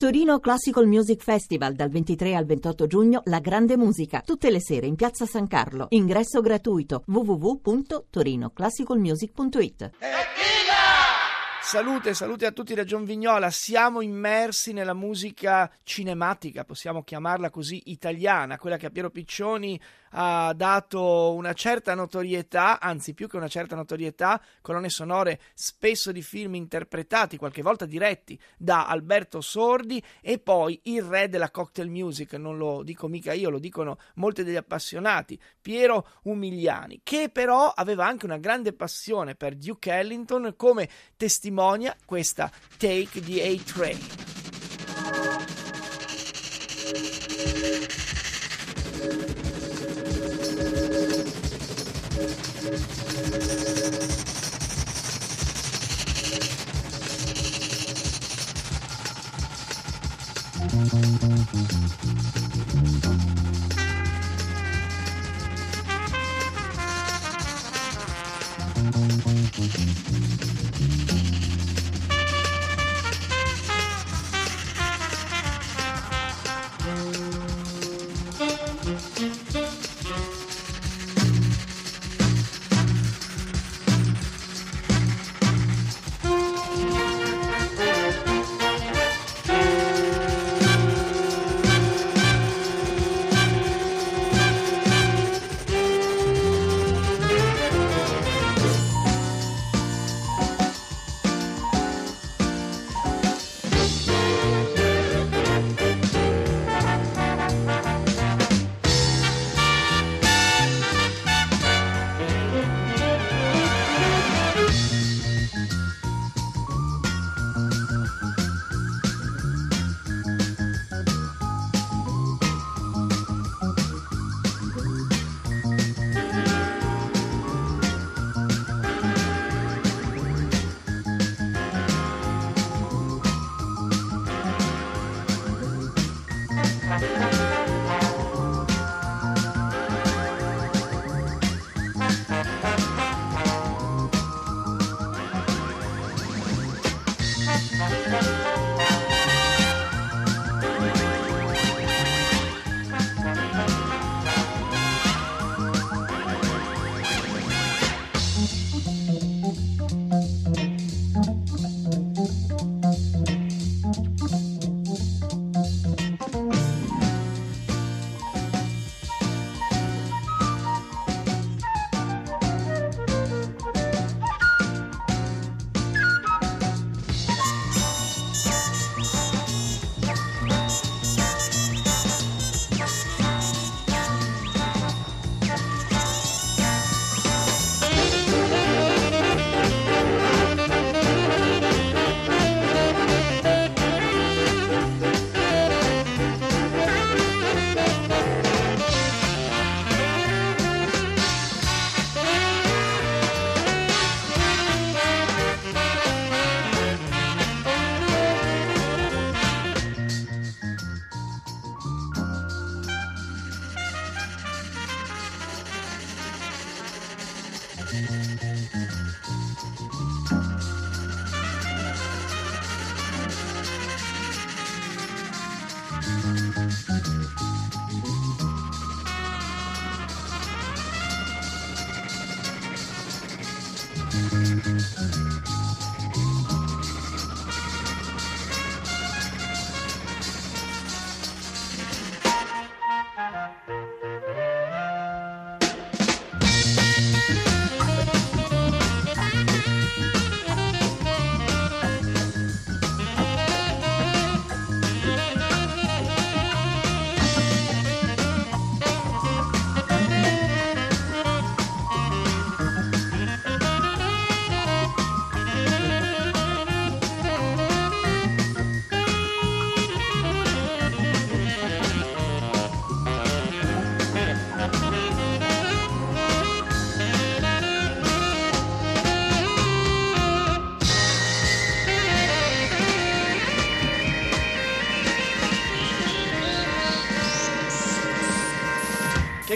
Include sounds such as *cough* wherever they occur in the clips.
Torino Classical Music Festival dal 23 al 28 giugno La Grande Musica, tutte le sere in Piazza San Carlo. Ingresso gratuito www.torinoclassicalmusic.it. Salute, salute a tutti da John Vignola. Siamo immersi nella musica cinematica, possiamo chiamarla così, italiana, quella che a Piero Piccioni ha dato una certa notorietà, anzi più che una certa notorietà, colonne sonore spesso di film interpretati, qualche volta diretti da Alberto Sordi e poi il re della cocktail music, non lo dico mica io, lo dicono molti degli appassionati, Piero Umiliani, che però aveva anche una grande passione per Duke Ellington, come testimonia questa Take the A-Train.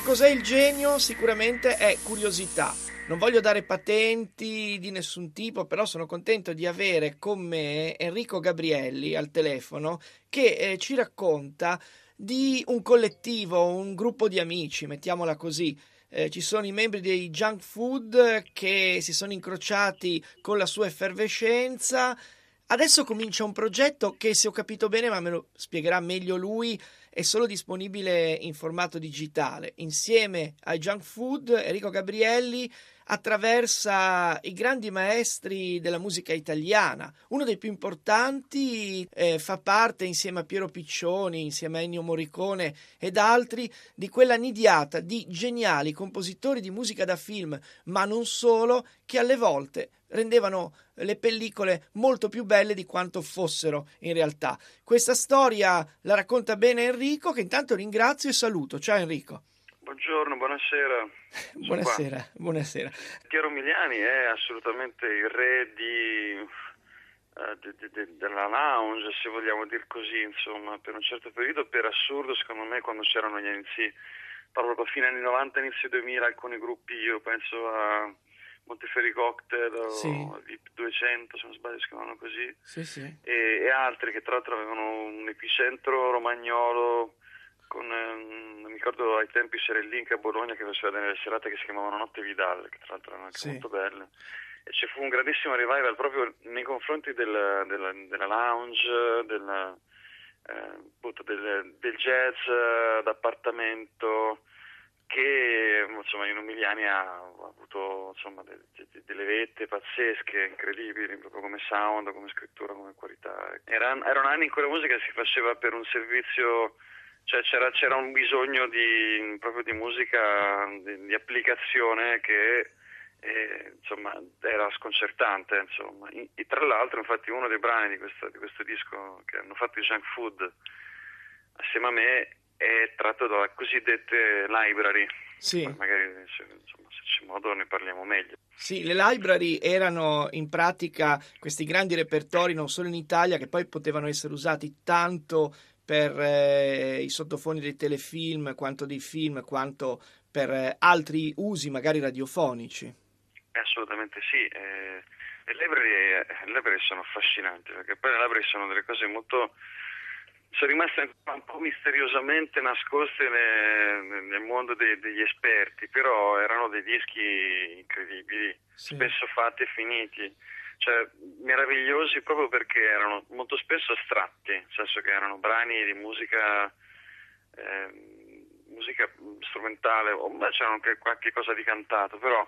Cos'è il genio? Sicuramente è curiosità, Non voglio dare patenti di nessun tipo, però sono contento di avere con me Enrico Gabrielli al telefono che eh, ci racconta di un collettivo, un gruppo di amici, mettiamola così. Eh, ci sono i membri dei junk food che si sono incrociati con la sua effervescenza. Adesso comincia un progetto che, se ho capito bene, ma me lo spiegherà meglio lui, è solo disponibile in formato digitale. Insieme ai junk food, Enrico Gabrielli attraversa i grandi maestri della musica italiana. Uno dei più importanti eh, fa parte insieme a Piero Piccioni, insieme a Ennio Morricone ed altri di quella nidiata di geniali compositori di musica da film, ma non solo, che alle volte rendevano le pellicole molto più belle di quanto fossero in realtà. Questa storia la racconta bene Enrico, che intanto ringrazio e saluto. Ciao Enrico. Buongiorno, buonasera. *laughs* buonasera, buonasera. Piero Miliani è assolutamente il re di, de, de, de, della lounge, se vogliamo dire così, insomma, per un certo periodo, per assurdo, secondo me, quando c'erano gli inizi, proprio fine anni 90, inizio 2000, alcuni gruppi, io penso a Monteferri Cocktail o sì. VIP 200, se non sbaglio si chiamano così, sì, sì. E, e altri che tra l'altro avevano un epicentro romagnolo con, ehm, mi ricordo ai tempi c'era il link a Bologna che faceva delle serate che si chiamavano Notte Vidal, che tra l'altro erano anche sì. molto belle. E ci fu un grandissimo revival proprio nei confronti del, del, della lounge, del, eh, del, del jazz eh, d'appartamento che insomma, in Umiliani ha avuto insomma, de, de, delle vette pazzesche, incredibili, proprio come sound, come scrittura, come qualità. Era, erano anni in cui la musica si faceva per un servizio cioè c'era, c'era, un bisogno di, proprio di musica, di, di applicazione che eh, insomma, era sconcertante. Insomma. E, tra l'altro, infatti, uno dei brani di questo, di questo disco che hanno fatto i Junk Food assieme a me è tratto dalle cosiddette library. Sì. Magari insomma, se c'è modo ne parliamo meglio. Sì, le library erano in pratica questi grandi repertori non solo in Italia che poi potevano essere usati tanto per eh, i sottofoni dei telefilm, quanto dei film, quanto per eh, altri usi magari radiofonici. Assolutamente sì. Eh, le, library, eh, le library sono affascinanti perché poi le library sono delle cose molto sono rimaste un po' misteriosamente nascoste nel, nel mondo dei, degli esperti, però erano dei dischi incredibili, sì. spesso fatti e finiti cioè, meravigliosi proprio perché erano molto spesso astratti, nel senso che erano brani di musica, eh, musica strumentale, o beh, c'era anche qualche cosa di cantato, però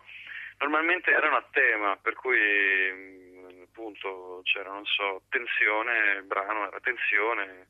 normalmente erano a tema, per cui mm, appunto c'era, non so, tensione, il brano era tensione,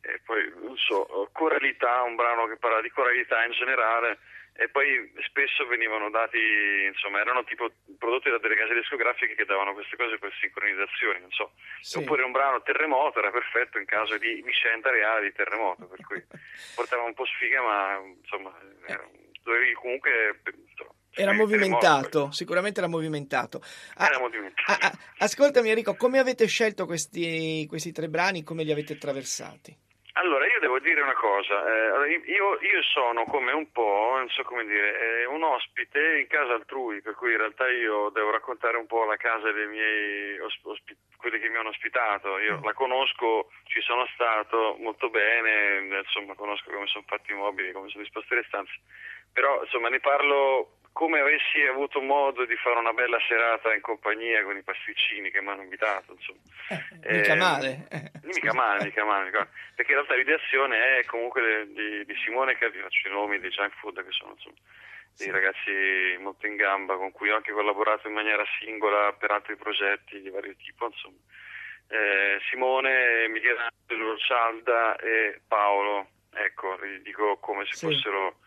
e poi, non so, coralità, un brano che parla di coralità in generale, e poi spesso venivano dati, insomma, erano tipo prodotti da delle case discografiche che davano queste cose per sincronizzazioni, non so. Sì. Oppure un brano terremoto era perfetto in caso di vicenda reale di terremoto, per cui *laughs* portava un po' sfiga, ma insomma, era, dovevi comunque insomma, era movimentato, sicuramente era movimentato. Ah, era movimentato. Ah, ah, ascoltami Enrico, come avete scelto questi, questi tre brani, come li avete attraversati? Allora, io devo dire una cosa, eh, io, io, sono come un po', non so come dire, eh, un ospite in casa altrui, per cui in realtà io devo raccontare un po' la casa dei miei ospiti, quelli che mi hanno ospitato, io la conosco, ci sono stato molto bene, insomma conosco come sono fatti i mobili, come sono disposte le stanze, però insomma ne parlo come avessi avuto modo di fare una bella serata in compagnia con i pasticcini che mi hanno invitato, insomma. Eh, mica eh, male. Mica male, mica male, perché in realtà l'ideazione è comunque di, di Simone che faccio i nomi dei junk food che sono insomma, dei sì. ragazzi molto in gamba con cui ho anche collaborato in maniera singola per altri progetti di vario tipo, insomma. Eh, Simone, Michelangelo, Cialda e Paolo, ecco, li dico come se sì. fossero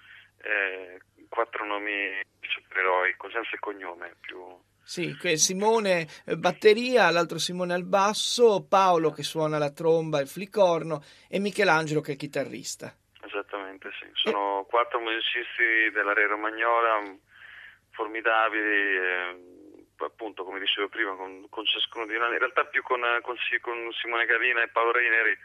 eh, quattro nomi supereroi, con senso e cognome più... Sì, Simone eh, batteria, l'altro Simone al basso, Paolo che suona la tromba e il flicorno e Michelangelo che è chitarrista. Esattamente, sì. Sono e... quattro musicisti dell'area romagnola formidabili, eh, appunto come dicevo prima, con, con ciascuno di noi, in realtà più con, con, con Simone Gavina e Paolo Reineri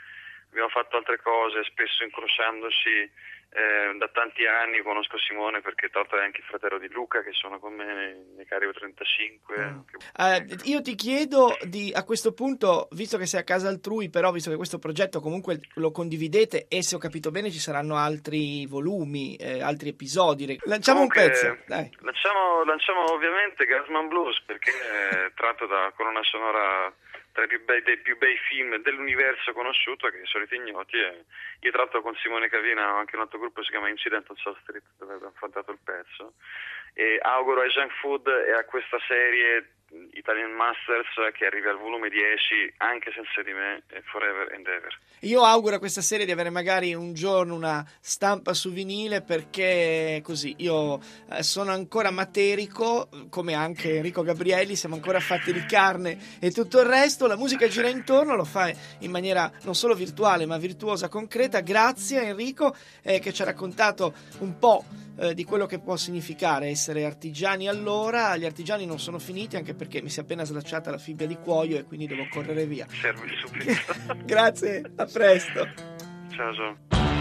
abbiamo fatto altre cose, spesso incrociandoci eh, da tanti anni conosco Simone perché l'altro è anche il fratello di Luca che sono con me nei, nei Carico 35. Mm. Eh, io ti chiedo di, a questo punto, visto che sei a casa altrui, però visto che questo progetto comunque lo condividete e se ho capito bene ci saranno altri volumi, eh, altri episodi. Lanciamo comunque, un pezzo. Lanciamo, lanciamo, ovviamente Gasman Blues perché è tratto da colonna sonora tra i più bei, dei più bei film dell'universo conosciuto che i soliti ignoti e io tratto con Simone Cavina anche un altro gruppo si chiama Incident on South Street dove abbiamo affrontato il pezzo. E auguro ai Junk Food e a questa serie Italian Masters che arrivi al volume 10 anche senza di me Forever and Ever. Io auguro a questa serie di avere magari un giorno una stampa su vinile perché così io eh, sono ancora materico come anche Enrico Gabrielli, siamo ancora fatti di carne e tutto il resto, la musica gira intorno, lo fa in maniera non solo virtuale ma virtuosa, concreta. Grazie Enrico eh, che ci ha raccontato un po' eh, di quello che può significare essere artigiani allora. Gli artigiani non sono finiti anche perché mi si è appena slacciata la fibbia di cuoio e quindi devo correre via. Serve subito. *laughs* Grazie, a presto. Ciao, ciao.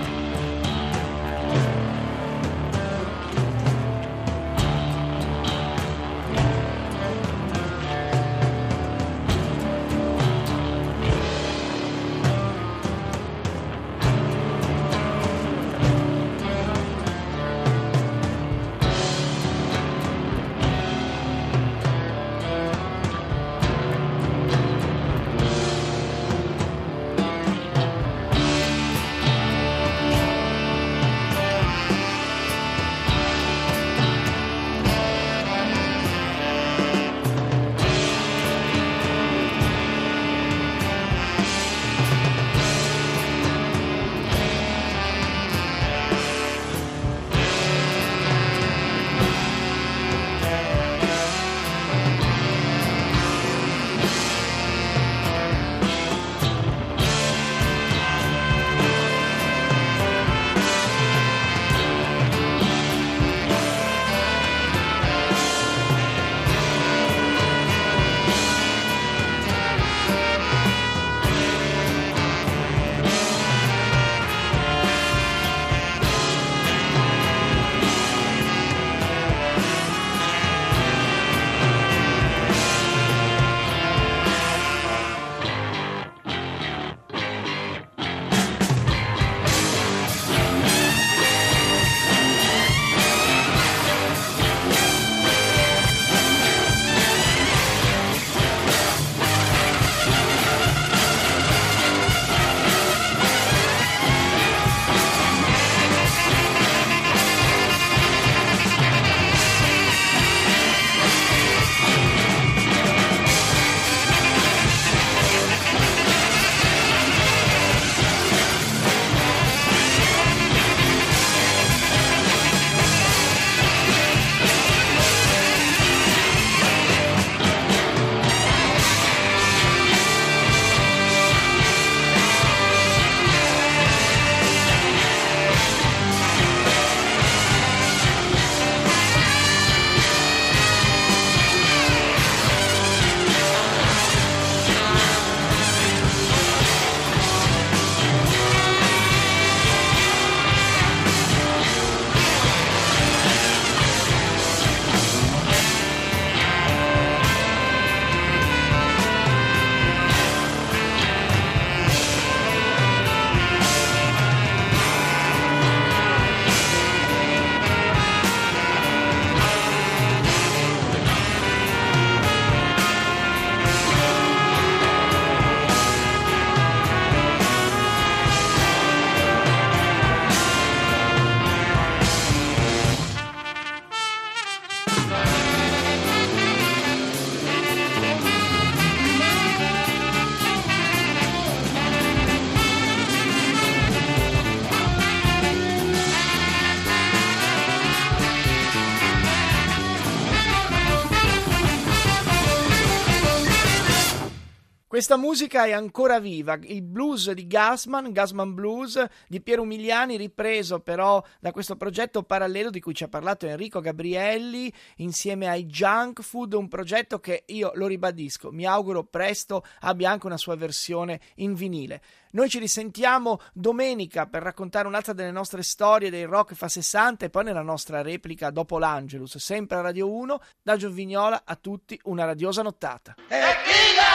Questa musica è ancora viva, il blues di Gassman, Gassman Blues di Piero Umiliani, ripreso però da questo progetto parallelo di cui ci ha parlato Enrico Gabrielli insieme ai Junk Food, un progetto che io lo ribadisco, mi auguro presto abbia anche una sua versione in vinile. Noi ci risentiamo domenica per raccontare un'altra delle nostre storie dei rock fa 60 e poi nella nostra replica dopo l'Angelus, sempre a Radio 1. Da Giovignola a tutti una radiosa nottata. Evviva!